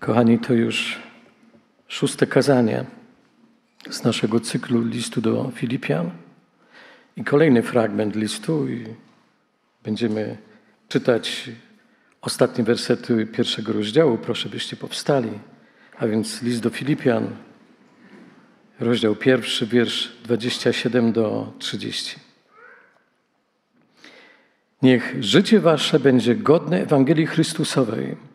Kochani, to już szóste kazanie z naszego cyklu listu do Filipian i kolejny fragment listu i będziemy czytać ostatnie wersety pierwszego rozdziału. Proszę, byście powstali. A więc list do Filipian, rozdział pierwszy, wiersz 27 do 30. Niech życie wasze będzie godne Ewangelii Chrystusowej,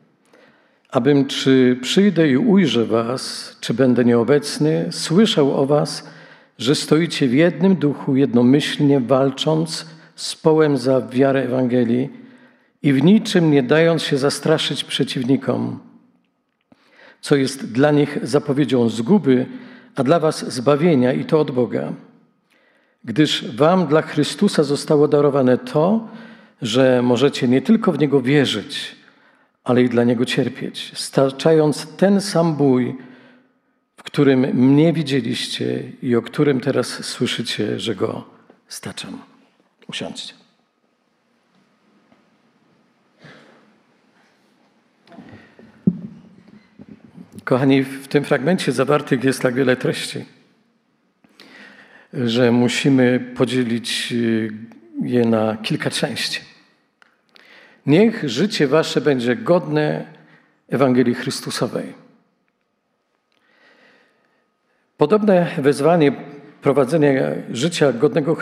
abym czy przyjdę i ujrzę was, czy będę nieobecny, słyszał o was, że stoicie w jednym duchu, jednomyślnie walcząc z połem za wiarę Ewangelii i w niczym nie dając się zastraszyć przeciwnikom, co jest dla nich zapowiedzią zguby, a dla was zbawienia i to od Boga. Gdyż wam dla Chrystusa zostało darowane to, że możecie nie tylko w Niego wierzyć, ale i dla Niego cierpieć, starczając ten sam bój, w którym mnie widzieliście i o którym teraz słyszycie, że Go staczam. Usiądźcie. Kochani, w tym fragmencie zawartych jest tak wiele treści, że musimy podzielić je na kilka części. Niech życie wasze będzie godne Ewangelii Chrystusowej. Podobne wezwanie prowadzenia życia godnego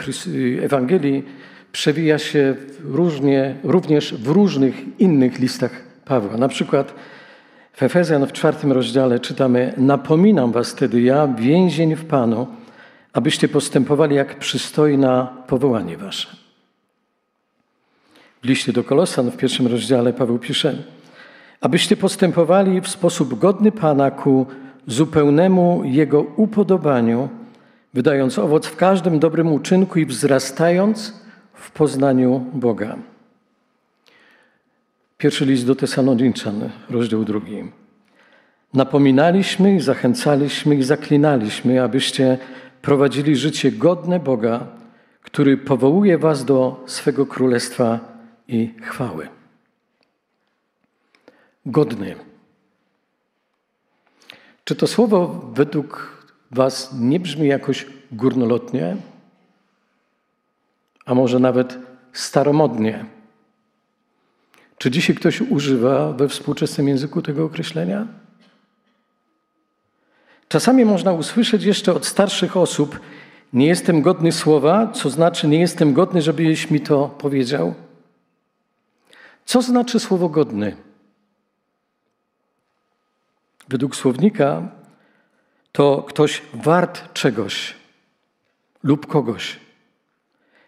Ewangelii przewija się różnie, również w różnych innych listach Pawła. Na przykład w Efezjan w czwartym rozdziale czytamy: Napominam was wtedy ja, więzień w Panu, abyście postępowali jak przystoi na powołanie wasze. W liście do Kolosan w pierwszym rozdziale Paweł pisze: Abyście postępowali w sposób godny Pana ku zupełnemu Jego upodobaniu, wydając owoc w każdym dobrym uczynku i wzrastając w poznaniu Boga. Pierwszy list do Tesaloniczan, rozdział drugi. Napominaliśmy zachęcaliśmy i zaklinaliśmy, abyście prowadzili życie godne Boga, który powołuje was do swego królestwa i chwały. Godny. Czy to słowo według Was nie brzmi jakoś górnolotnie, a może nawet staromodnie? Czy dzisiaj ktoś używa we współczesnym języku tego określenia? Czasami można usłyszeć jeszcze od starszych osób: Nie jestem godny słowa, co znaczy nie jestem godny, żebyś mi to powiedział. Co znaczy słowo godny? Według słownika to ktoś wart czegoś lub kogoś.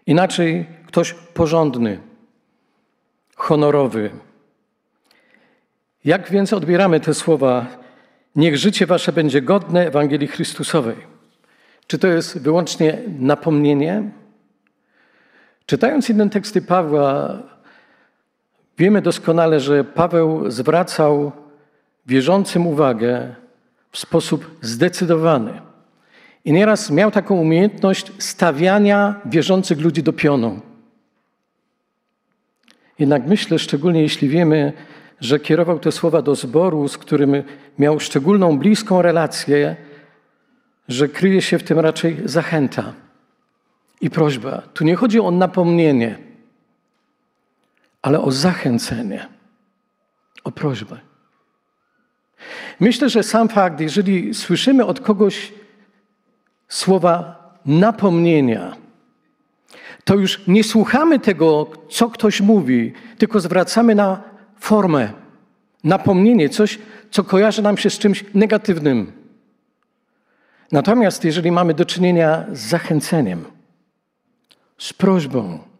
Inaczej ktoś porządny, honorowy. Jak więc odbieramy te słowa? Niech życie wasze będzie godne Ewangelii Chrystusowej. Czy to jest wyłącznie napomnienie? Czytając inne teksty Pawła, wiemy doskonale, że Paweł zwracał wierzącym uwagę w sposób zdecydowany. I nieraz miał taką umiejętność stawiania wierzących ludzi do pionu. Jednak myślę, szczególnie jeśli wiemy, że kierował te słowa do zboru, z którym miał szczególną, bliską relację, że kryje się w tym raczej zachęta i prośba. Tu nie chodzi o napomnienie, ale o zachęcenie, o prośbę. Myślę, że sam fakt, jeżeli słyszymy od kogoś słowa napomnienia, to już nie słuchamy tego, co ktoś mówi, tylko zwracamy na formę, napomnienie, coś, co kojarzy nam się z czymś negatywnym. Natomiast jeżeli mamy do czynienia z zachęceniem, z prośbą,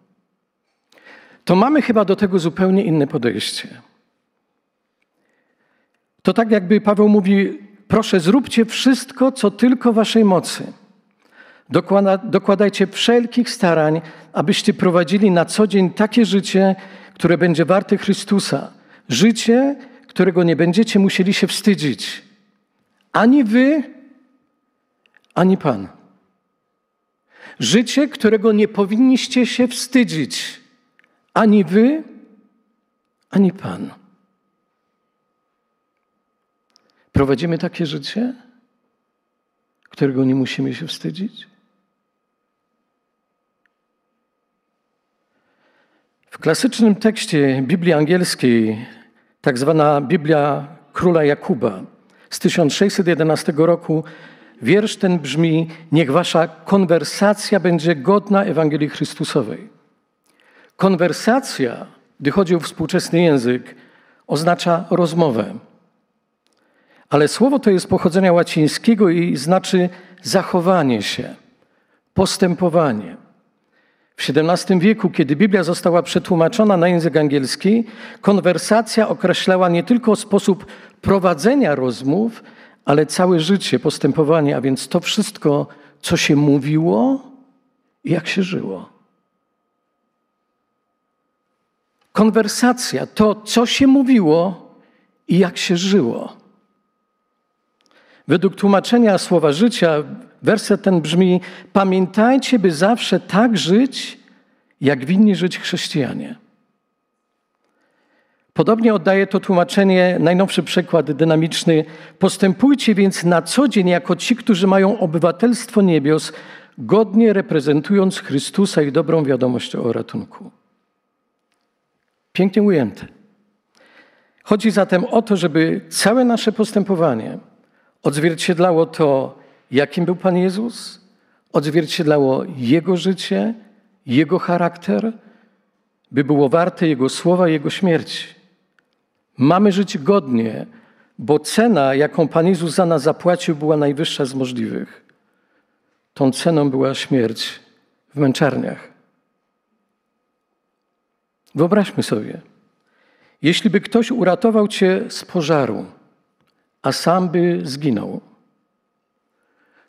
to mamy chyba do tego zupełnie inne podejście. To tak jakby Paweł mówi: Proszę, zróbcie wszystko, co tylko waszej mocy. Dokłada, dokładajcie wszelkich starań, abyście prowadzili na co dzień takie życie, które będzie warte Chrystusa. Życie, którego nie będziecie musieli się wstydzić. Ani wy, ani Pan. Życie, którego nie powinniście się wstydzić. Ani wy, ani Pan. Prowadzimy takie życie, którego nie musimy się wstydzić? W klasycznym tekście Biblii Angielskiej, tak zwana Biblia Króla Jakuba z 1611 roku, wiersz ten brzmi: Niech wasza konwersacja będzie godna Ewangelii Chrystusowej. Konwersacja, gdy chodzi o współczesny język, oznacza rozmowę. Ale słowo to jest pochodzenia łacińskiego i znaczy zachowanie się, postępowanie. W XVII wieku, kiedy Biblia została przetłumaczona na język angielski, konwersacja określała nie tylko sposób prowadzenia rozmów, ale całe życie, postępowanie, a więc to wszystko, co się mówiło i jak się żyło. Konwersacja to, co się mówiło i jak się żyło. Według tłumaczenia słowa życia, werset ten brzmi: Pamiętajcie, by zawsze tak żyć, jak winni żyć chrześcijanie. Podobnie oddaje to tłumaczenie najnowszy przykład dynamiczny. Postępujcie więc na co dzień jako ci, którzy mają obywatelstwo niebios, godnie reprezentując Chrystusa i dobrą wiadomość o ratunku. Pięknie ujęte. Chodzi zatem o to, żeby całe nasze postępowanie odzwierciedlało to, jakim był Pan Jezus, odzwierciedlało Jego życie, Jego charakter, by było warte Jego słowa, Jego śmierci. Mamy żyć godnie, bo cena, jaką Pan Jezus za nas zapłacił, była najwyższa z możliwych. Tą ceną była śmierć w męczarniach. Wyobraźmy sobie, jeśli by ktoś uratował cię z pożaru, a sam by zginął,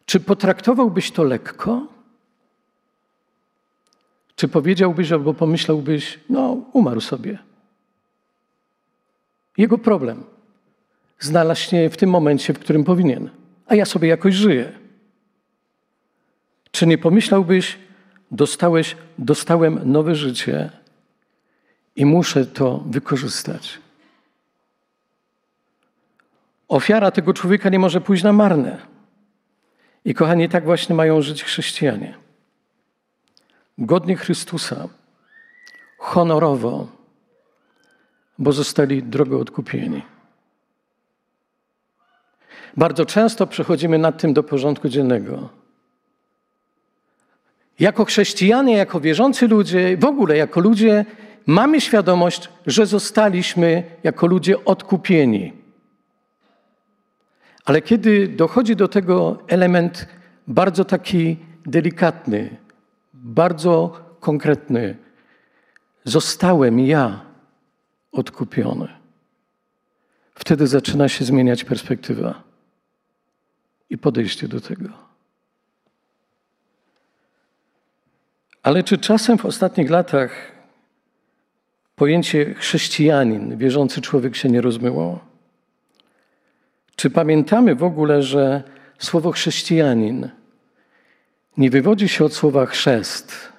czy potraktowałbyś to lekko? Czy powiedziałbyś albo pomyślałbyś, no, umarł sobie? Jego problem znalazł się w tym momencie, w którym powinien, a ja sobie jakoś żyję. Czy nie pomyślałbyś, dostałeś, dostałem nowe życie i muszę to wykorzystać? Ofiara tego człowieka nie może pójść na marne. I kochani, tak właśnie mają żyć chrześcijanie. Godnie Chrystusa, honorowo, bo zostali drogo odkupieni. Bardzo często przechodzimy nad tym do porządku dziennego. Jako chrześcijanie, jako wierzący ludzie, w ogóle jako ludzie, mamy świadomość, że zostaliśmy jako ludzie odkupieni. Ale kiedy dochodzi do tego element bardzo taki delikatny, bardzo konkretny, zostałem ja odkupiony. Wtedy zaczyna się zmieniać perspektywa i podejście do tego. Ale czy czasem w ostatnich latach pojęcie chrześcijanin, wierzący człowiek się nie rozmyło? Czy pamiętamy w ogóle, że słowo chrześcijanin nie wywodzi się od słowa chrzest,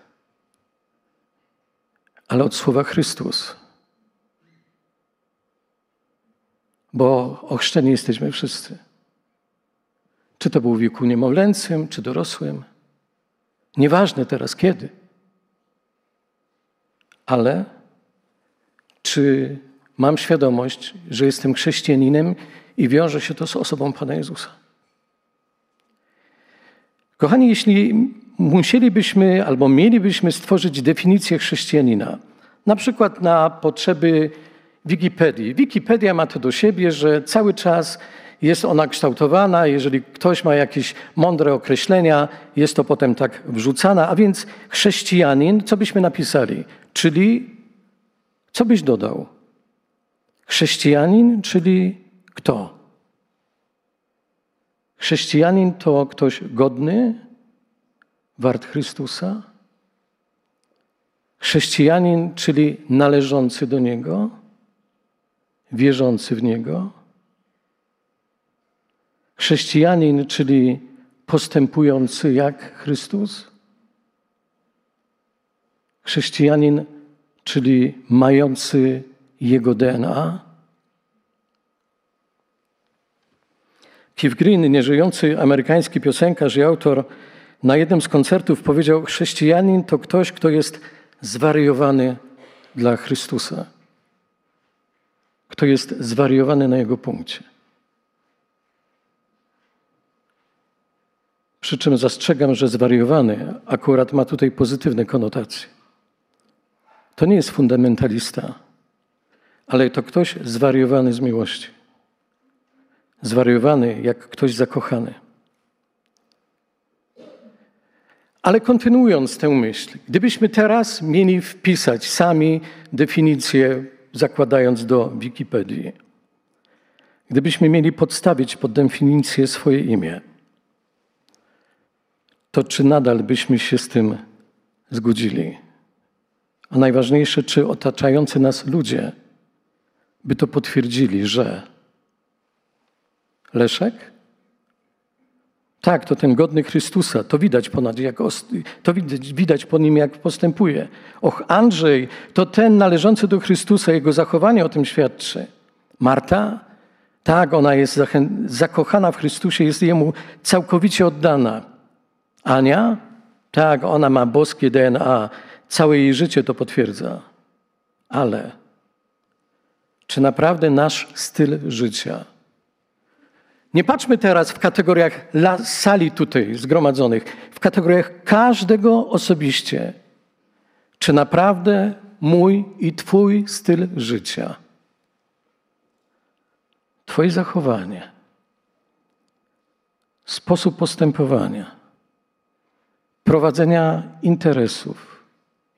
ale od słowa Chrystus? Bo ochrzczeni jesteśmy wszyscy. Czy to był w wieku niemowlęcym, czy dorosłym. Nieważne teraz kiedy. Ale czy mam świadomość, że jestem chrześcijaninem i wiąże się to z osobą Pana Jezusa. Kochani, jeśli musielibyśmy albo mielibyśmy stworzyć definicję chrześcijanina, na przykład na potrzeby Wikipedii. Wikipedia ma to do siebie, że cały czas jest ona kształtowana. Jeżeli ktoś ma jakieś mądre określenia, jest to potem tak wrzucana. A więc chrześcijanin, co byśmy napisali? Czyli co byś dodał? Chrześcijanin, czyli kto? Chrześcijanin to ktoś godny, wart Chrystusa? Chrześcijanin, czyli należący do Niego, wierzący w Niego? Chrześcijanin, czyli postępujący jak Chrystus? Chrześcijanin, czyli mający Jego DNA? Keith Green, nieżyjący amerykański piosenkarz i autor, na jednym z koncertów powiedział: Chrześcijanin to ktoś, kto jest zwariowany dla Chrystusa. Kto jest zwariowany na jego punkcie. Przy czym zastrzegam, że zwariowany akurat ma tutaj pozytywne konotacje. To nie jest fundamentalista, ale to ktoś zwariowany z miłości. Zwariowany jak ktoś zakochany. Ale kontynuując tę myśl, gdybyśmy teraz mieli wpisać sami definicję, zakładając do Wikipedii, gdybyśmy mieli podstawić pod definicję swoje imię, to czy nadal byśmy się z tym zgodzili? A najważniejsze, czy otaczający nas ludzie by to potwierdzili, że Leszek? Tak, to ten godny Chrystusa, to widać ponad jak, to widać, widać po nim, jak postępuje. Och, Andrzej, to ten należący do Chrystusa, jego zachowanie o tym świadczy. Marta? Tak, ona jest zakochana w Chrystusie, jest jemu całkowicie oddana. Ania? Tak, ona ma boskie DNA, całe jej życie to potwierdza. Ale czy naprawdę nasz styl życia, nie patrzmy teraz w kategoriach sali tutaj zgromadzonych, w kategoriach każdego osobiście. Czy naprawdę mój i Twój styl życia, Twoje zachowanie, sposób postępowania, prowadzenia interesów,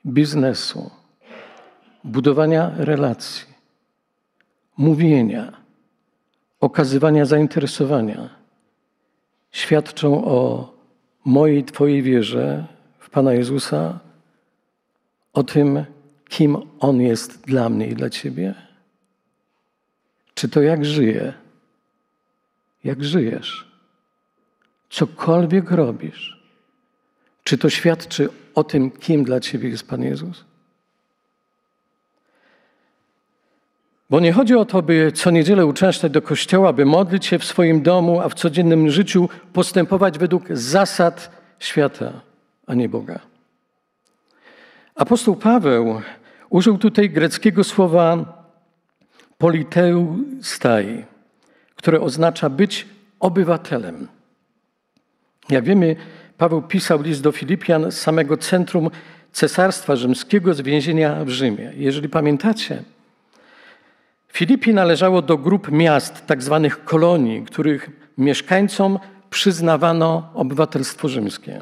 biznesu, budowania relacji, mówienia, okazywania zainteresowania świadczą o mojej, Twojej wierze w Pana Jezusa, o tym, kim On jest dla mnie i dla Ciebie? Czy to jak żyję? Jak żyjesz? Cokolwiek robisz, czy to świadczy o tym, kim dla Ciebie jest Pan Jezus? Bo nie chodzi o to, by co niedzielę uczęszczać do kościoła, by modlić się w swoim domu, a w codziennym życiu postępować według zasad świata, a nie Boga. Apostoł Paweł użył tutaj greckiego słowa politeustai, które oznacza być obywatelem. Jak wiemy, Paweł pisał list do Filipian z samego centrum Cesarstwa Rzymskiego z więzienia w Rzymie. Jeżeli pamiętacie, Filipi należało do grup miast, tak zwanych kolonii, których mieszkańcom przyznawano obywatelstwo rzymskie.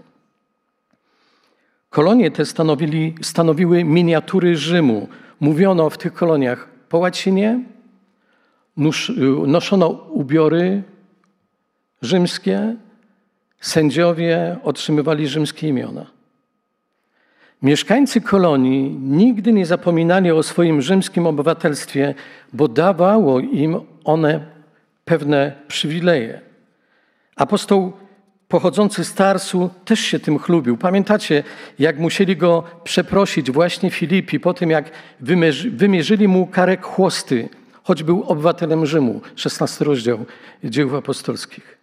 Kolonie te stanowili, stanowiły miniatury Rzymu. Mówiono w tych koloniach po łacinie, noszono ubiory rzymskie, sędziowie otrzymywali rzymskie imiona. Mieszkańcy kolonii nigdy nie zapominali o swoim rzymskim obywatelstwie, bo dawało im one pewne przywileje. Apostoł pochodzący z Tarsu też się tym chlubił. Pamiętacie, jak musieli go przeprosić właśnie Filipi po tym, jak wymierzyli mu karę chłosty, choć był obywatelem Rzymu. 16 rozdział dzieł apostolskich.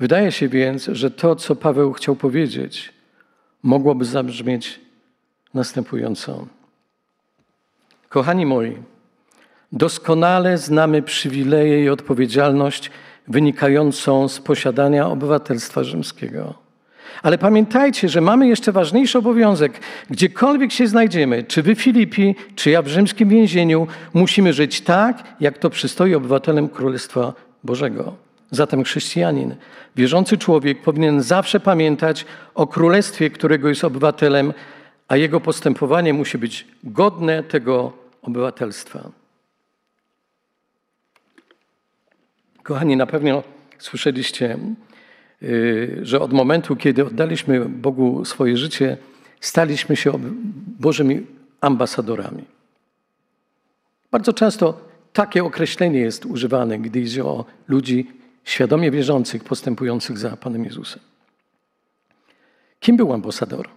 Wydaje się więc, że to, co Paweł chciał powiedzieć, mogłoby zabrzmieć następująco. Kochani moi, doskonale znamy przywileje i odpowiedzialność wynikającą z posiadania obywatelstwa rzymskiego. Ale pamiętajcie, że mamy jeszcze ważniejszy obowiązek. Gdziekolwiek się znajdziemy, czy wy Filipi, czy ja w rzymskim więzieniu, musimy żyć tak, jak to przystoi obywatelem Królestwa Bożego. Zatem chrześcijanin, wierzący człowiek powinien zawsze pamiętać o królestwie, którego jest obywatelem, a jego postępowanie musi być godne tego obywatelstwa. Kochani, na pewno słyszeliście, y, że od momentu, kiedy oddaliśmy Bogu swoje życie, staliśmy się Bożymi ambasadorami. Bardzo często takie określenie jest używane, gdy idzie o ludzi świadomie wierzących, postępujących za Panem Jezusem. Kim był ambasador?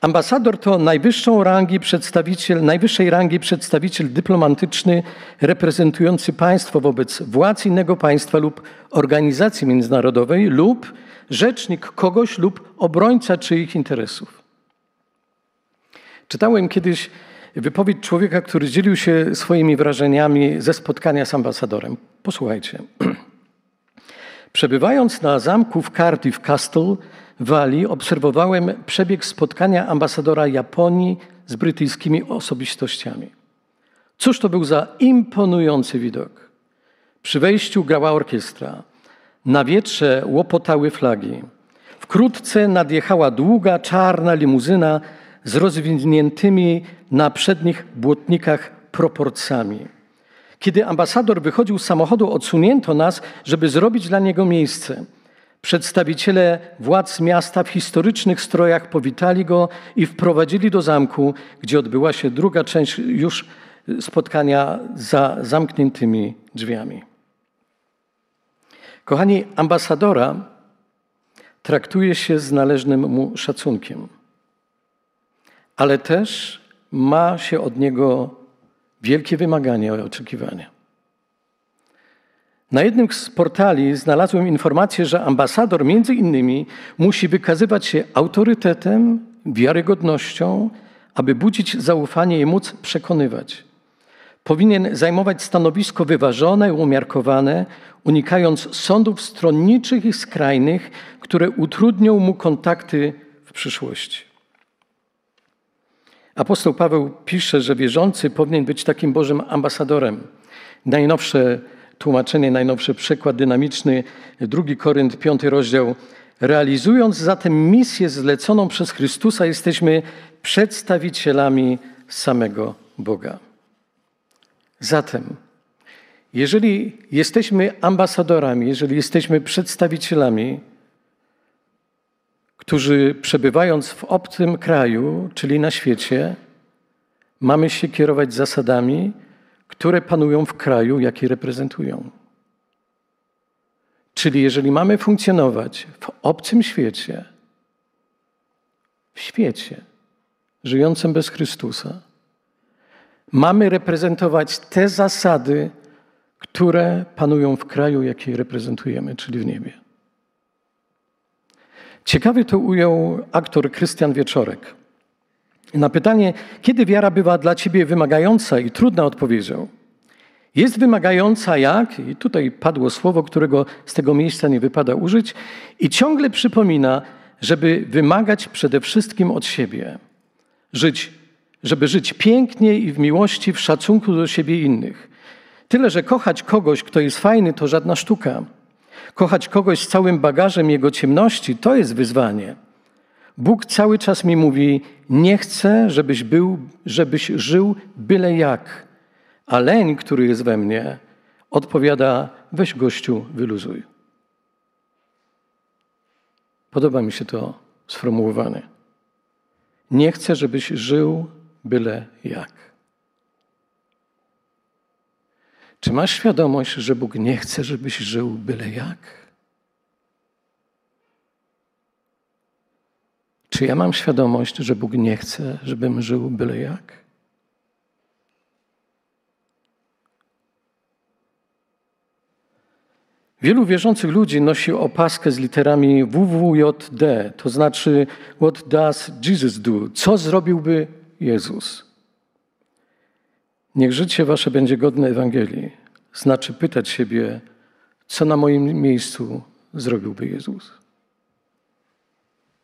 Ambasador to najwyższą rangi przedstawiciel, najwyższej rangi przedstawiciel dyplomatyczny reprezentujący państwo wobec władz innego państwa lub organizacji międzynarodowej lub rzecznik kogoś lub obrońca czyich interesów. Czytałem kiedyś wypowiedź człowieka, który dzielił się swoimi wrażeniami ze spotkania z ambasadorem. Posłuchajcie. Przebywając na zamku w Cardiff Castle Walii, obserwowałem przebieg spotkania ambasadora Japonii z brytyjskimi osobistościami. Cóż to był za imponujący widok. Przy wejściu grała orkiestra. Na wietrze łopotały flagi. Wkrótce nadjechała długa, czarna limuzyna z rozwiniętymi na przednich błotnikach proporcjami. Kiedy ambasador wychodził z samochodu, odsunięto nas, żeby zrobić dla niego miejsce. Przedstawiciele władz miasta w historycznych strojach powitali go i wprowadzili do zamku, gdzie odbyła się druga część już spotkania za zamkniętymi drzwiami. Kochani, ambasadora traktuje się z należnym mu szacunkiem, ale też ma się od niego wielkie wymagania i oczekiwania. Na jednym z portali znalazłem informację, że ambasador między innymi musi wykazywać się autorytetem, wiarygodnością, aby budzić zaufanie i móc przekonywać. Powinien zajmować stanowisko wyważone i umiarkowane, unikając sądów stronniczych i skrajnych, które utrudnią mu kontakty w przyszłości. Apostoł Paweł pisze, że wierzący powinien być takim Bożym ambasadorem. Najnowsze tłumaczenie, najnowszy przykład dynamiczny, 2 Korynt, 5 rozdział. Realizując zatem misję zleconą przez Chrystusa, jesteśmy przedstawicielami samego Boga. Zatem, jeżeli jesteśmy ambasadorami, jeżeli jesteśmy przedstawicielami, którzy przebywając w obcym kraju, czyli na świecie, mamy się kierować zasadami, które panują w kraju, jaki reprezentują. Czyli jeżeli mamy funkcjonować w obcym świecie, w świecie żyjącym bez Chrystusa, mamy reprezentować te zasady, które panują w kraju, jaki reprezentujemy, czyli w niebie. Ciekawie to ujął aktor Krystian Wieczorek. Na pytanie, kiedy wiara bywa dla ciebie wymagająca i trudna, odpowiedział. Jest wymagająca jak, i tutaj padło słowo, którego z tego miejsca nie wypada użyć, i ciągle przypomina, żeby wymagać przede wszystkim od siebie. Żyć, żeby żyć pięknie i w miłości, w szacunku do siebie i innych. Tyle, że kochać kogoś, kto jest fajny, to żadna sztuka. Kochać kogoś z całym bagażem jego ciemności, to jest wyzwanie. Bóg cały czas mi mówi: Nie chcę, żebyś, był, żebyś żył byle jak. A leń, który jest we mnie, odpowiada: Weź gościu, wyluzuj. Podoba mi się to sformułowane. Nie chcę, żebyś żył byle jak. Czy masz świadomość, że Bóg nie chce, żebyś żył byle jak? Czy ja mam świadomość, że Bóg nie chce, żebym żył byle jak? Wielu wierzących ludzi nosi opaskę z literami WWJD, to znaczy What does Jesus do? Co zrobiłby Jezus? Niech życie wasze będzie godne Ewangelii. Znaczy pytać siebie, co na moim miejscu zrobiłby Jezus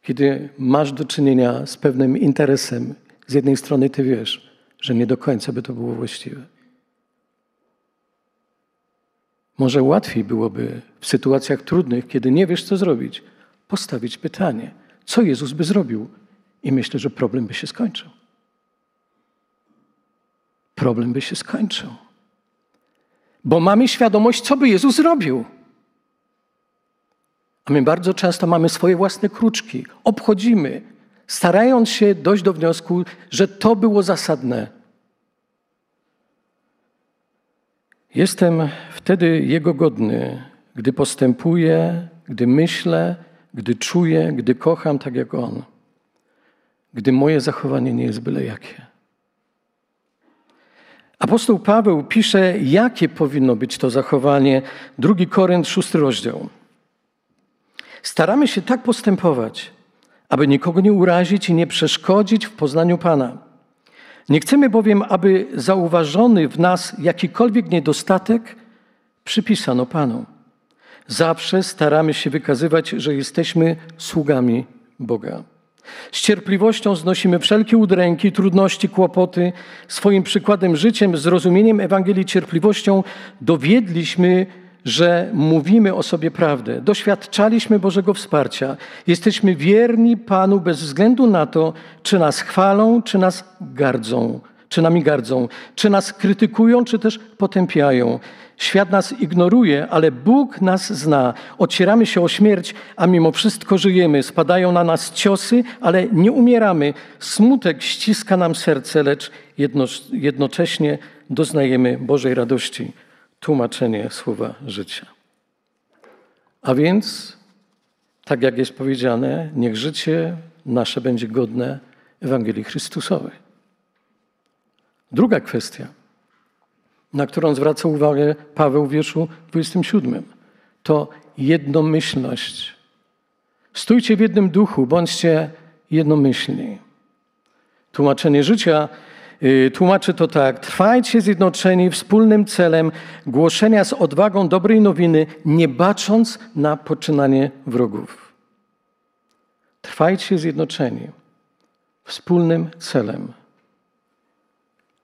kiedy masz do czynienia z pewnym interesem, z jednej strony ty wiesz, że nie do końca by to było właściwe. Może łatwiej byłoby w sytuacjach trudnych, kiedy nie wiesz, co zrobić, postawić pytanie, co Jezus by zrobił, i myślę, że problem by się skończył. Problem by się skończył. Bo mamy świadomość, co by Jezus zrobił. A my bardzo często mamy swoje własne kruczki, obchodzimy, starając się dojść do wniosku, że to było zasadne. Jestem wtedy Jego godny, gdy postępuję, gdy myślę, gdy czuję, gdy kocham tak jak On. gdy moje zachowanie nie jest byle jakie. Apostoł Paweł pisze, jakie powinno być to zachowanie. 2 Korynt, 6 rozdział. Staramy się tak postępować, aby nikogo nie urazić i nie przeszkodzić w poznaniu Pana. Nie chcemy bowiem, aby zauważony w nas jakikolwiek niedostatek przypisano Panu. Zawsze staramy się wykazywać, że jesteśmy sługami Boga. Z cierpliwością znosimy wszelkie udręki, trudności, kłopoty. Swoim przykładem życiem, zrozumieniem Ewangelii, cierpliwością dowiedliśmy, że mówimy o sobie prawdę. Doświadczaliśmy Bożego wsparcia. Jesteśmy wierni Panu bez względu na to, czy nas chwalą, czy nas gardzą, czy nami gardzą, czy nas krytykują, czy też potępiają. Świat nas ignoruje, ale Bóg nas zna. Ocieramy się o śmierć, a mimo wszystko żyjemy. Spadają na nas ciosy, ale nie umieramy. Smutek ściska nam serce, lecz jedno, jednocześnie doznajemy Bożej radości. Tłumaczenie słowa życia. A więc, tak jak jest powiedziane, niech życie nasze będzie godne Ewangelii Chrystusowej. Druga kwestia – na którą zwraca uwagę Paweł w wierszu 27. To jednomyślność. Stójcie w jednym duchu, bądźcie jednomyślni. Tłumaczenie życia y, tłumaczy to tak: trwajcie zjednoczeni wspólnym celem głoszenia z odwagą dobrej nowiny, nie bacząc na poczynanie wrogów. Trwajcie zjednoczeni wspólnym celem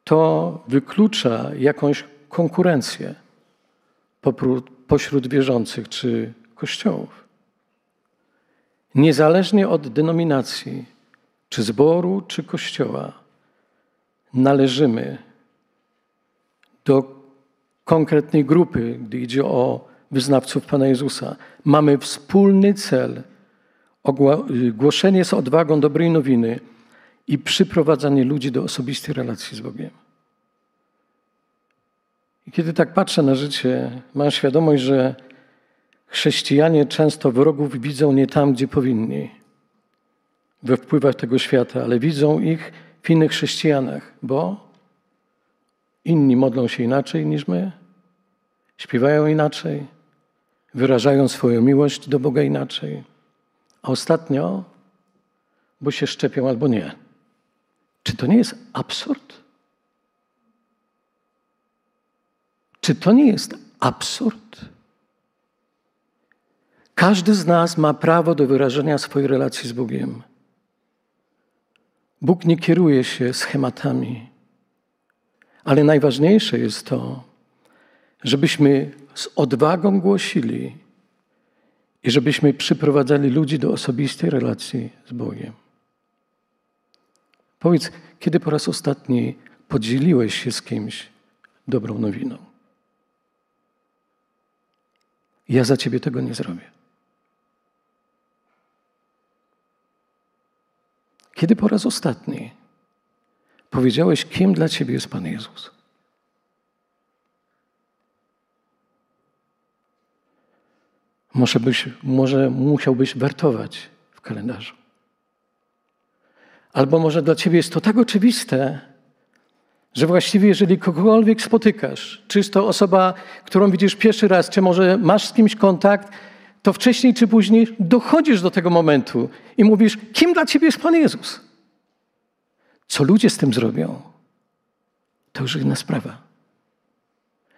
to wyklucza jakąś konkurencję pośród wierzących czy kościołów. Niezależnie od denominacji, czy zboru, czy kościoła, należymy do konkretnej grupy, gdy idzie o wyznawców Pana Jezusa. Mamy wspólny cel głoszenie z odwagą dobrej nowiny i przyprowadzanie ludzi do osobistej relacji z Bogiem. I kiedy tak patrzę na życie, mam świadomość, że chrześcijanie często wrogów widzą nie tam, gdzie powinni, we wpływach tego świata, ale widzą ich w innych chrześcijanach, bo inni modlą się inaczej niż my, śpiewają inaczej, wyrażają swoją miłość do Boga inaczej. A ostatnio, bo się szczepią albo nie. Czy to nie jest absurd? Czy to nie jest absurd? Każdy z nas ma prawo do wyrażenia swojej relacji z Bogiem. Bóg nie kieruje się schematami, ale najważniejsze jest to, żebyśmy z odwagą głosili i żebyśmy przyprowadzali ludzi do osobistej relacji z Bogiem. Powiedz, kiedy po raz ostatni podzieliłeś się z kimś dobrą nowiną? Ja za ciebie tego nie zrobię. Kiedy po raz ostatni powiedziałeś, kim dla ciebie jest Pan Jezus? Może, byś, może musiałbyś wertować w kalendarzu. Albo może dla ciebie jest to tak oczywiste, że właściwie jeżeli kogokolwiek spotykasz, czy jest to osoba, którą widzisz pierwszy raz, czy może masz z kimś kontakt, to wcześniej czy później dochodzisz do tego momentu i mówisz, kim dla ciebie jest Pan Jezus? Co ludzie z tym zrobią, to już inna sprawa.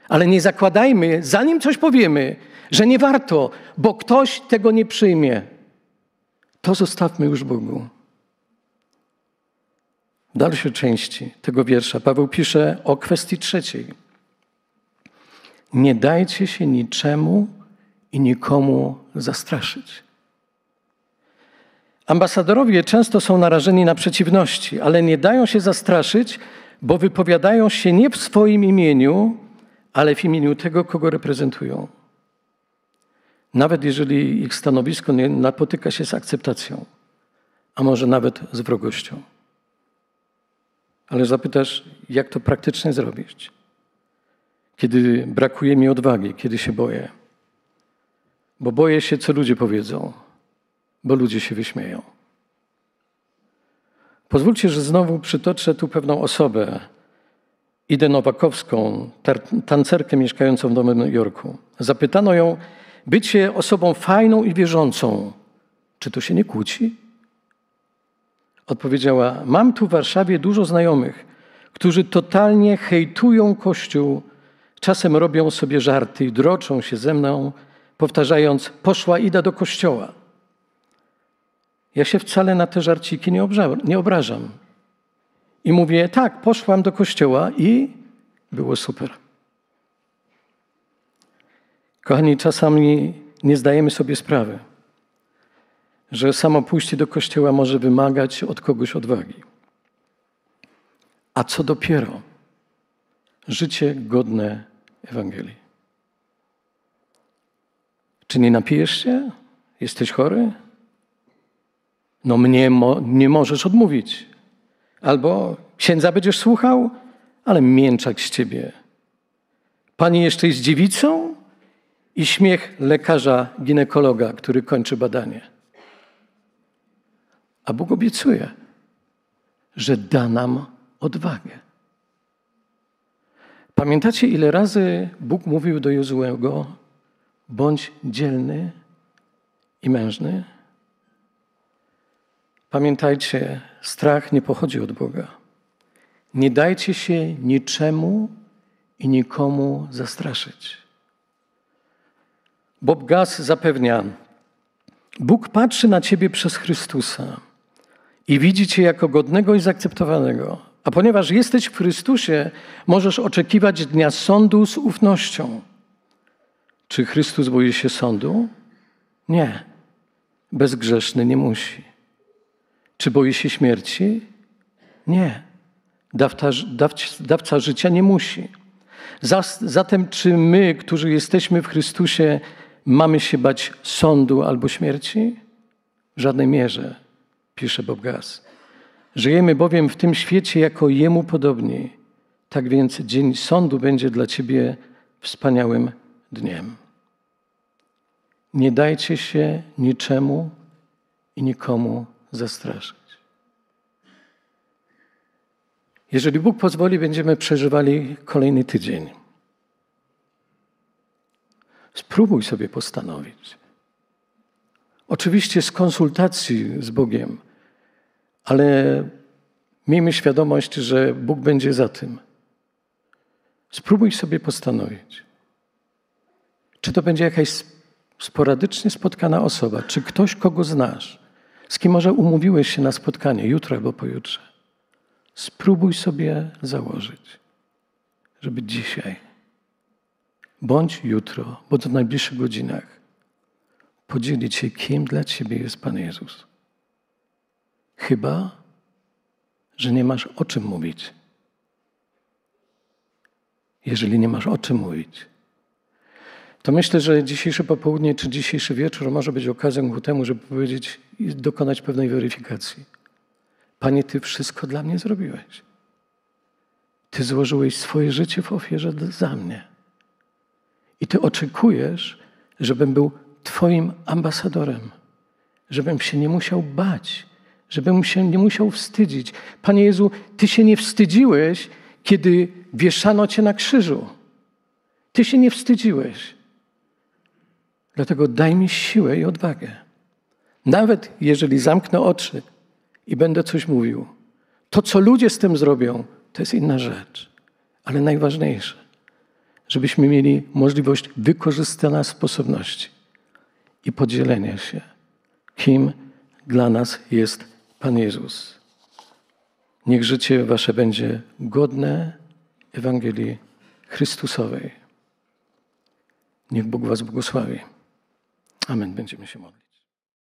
Ale nie zakładajmy, zanim coś powiemy, że nie warto, bo ktoś tego nie przyjmie. To zostawmy już Bogu. Dalszej części tego wiersza Paweł pisze o kwestii trzeciej. Nie dajcie się niczemu i nikomu zastraszyć. Ambasadorowie często są narażeni na przeciwności, ale nie dają się zastraszyć, bo wypowiadają się nie w swoim imieniu, ale w imieniu tego, kogo reprezentują. Nawet jeżeli ich stanowisko nie napotyka się z akceptacją, a może nawet z wrogością. Ale zapytasz, jak to praktycznie zrobić? Kiedy brakuje mi odwagi, kiedy się boję. Bo boję się, co ludzie powiedzą, bo ludzie się wyśmieją. Pozwólcie, że znowu przytoczę tu pewną osobę, Idę Nowakowską, tancerkę mieszkającą w Nowym Jorku. Zapytano ją, bycie osobą fajną i wierzącą, czy to się nie kłóci? Odpowiedziała, mam tu w Warszawie dużo znajomych, którzy totalnie hejtują Kościół, czasem robią sobie żarty i droczą się ze mną, powtarzając, poszła Ida do kościoła. Ja się wcale na te żarciki nie, nie obrażam. I mówię, tak, poszłam do kościoła i było super. Kochani, czasami nie zdajemy sobie sprawy, że samo pójście do kościoła może wymagać od kogoś odwagi. A co dopiero życie godne Ewangelii. Czy nie napijesz się? Jesteś chory? No mnie mo nie możesz odmówić. Albo księdza będziesz słuchał, ale mięczak z ciebie. Pani jeszcze jest dziewicą i śmiech lekarza ginekologa, który kończy badanie. A Bóg obiecuje, że da nam odwagę. Pamiętacie, ile razy Bóg mówił do Jozuego: bądź dzielny i mężny? Pamiętajcie, strach nie pochodzi od Boga. Nie dajcie się niczemu i nikomu zastraszyć. Bob Gass zapewnia, Bóg patrzy na ciebie przez Chrystusa i widzi cię jako godnego i zaakceptowanego. A ponieważ jesteś w Chrystusie, możesz oczekiwać dnia sądu z ufnością. Czy Chrystus boi się sądu? Nie. Bezgrzeszny nie musi. Czy boi się śmierci? Nie. Dawca, dawca życia nie musi. Zatem, czy my, którzy jesteśmy w Chrystusie, mamy się bać sądu albo śmierci? W żadnej mierze, pisze Bob Gass. Żyjemy bowiem w tym świecie jako Jemu podobni. Tak więc dzień sądu będzie dla Ciebie wspaniałym dniem. Nie dajcie się niczemu i nikomu zastraszyć. Jeżeli Bóg pozwoli, będziemy przeżywali kolejny tydzień. Spróbuj sobie postanowić. Oczywiście z konsultacji z Bogiem, ale miejmy świadomość, że Bóg będzie za tym. Spróbuj sobie postanowić. Czy to będzie jakaś sporadycznie spotkana osoba, czy ktoś, kogo znasz, z kim może umówiłeś się na spotkanie jutro albo pojutrze. Spróbuj sobie założyć, żeby dzisiaj, bądź jutro, bądź w najbliższych godzinach, podzielić się, kim dla Ciebie jest Pan Jezus. Chyba, że nie masz o czym mówić. Jeżeli nie masz o czym mówić, to myślę, że dzisiejsze popołudnie czy dzisiejszy wieczór może być okazją ku temu, żeby powiedzieć i dokonać pewnej weryfikacji. Panie, Ty wszystko dla mnie zrobiłeś. Ty złożyłeś swoje życie w ofierze za mnie. I Ty oczekujesz, żebym był Twoim ambasadorem, żebym się nie musiał bać, żebym się nie musiał wstydzić. Panie Jezu, Ty się nie wstydziłeś, kiedy wieszano Cię na krzyżu. Ty się nie wstydziłeś. Dlatego daj mi siłę i odwagę. Nawet jeżeli zamknę oczy i będę coś mówił, to co ludzie z tym zrobią, to jest inna rzecz. Ale najważniejsze, żebyśmy mieli możliwość wykorzystania sposobności i podzielenia się, kim dla nas jest Pan Jezus. Niech życie wasze będzie godne Ewangelii Chrystusowej. Niech Bóg was błogosławi. Amen. Będziemy się modlić.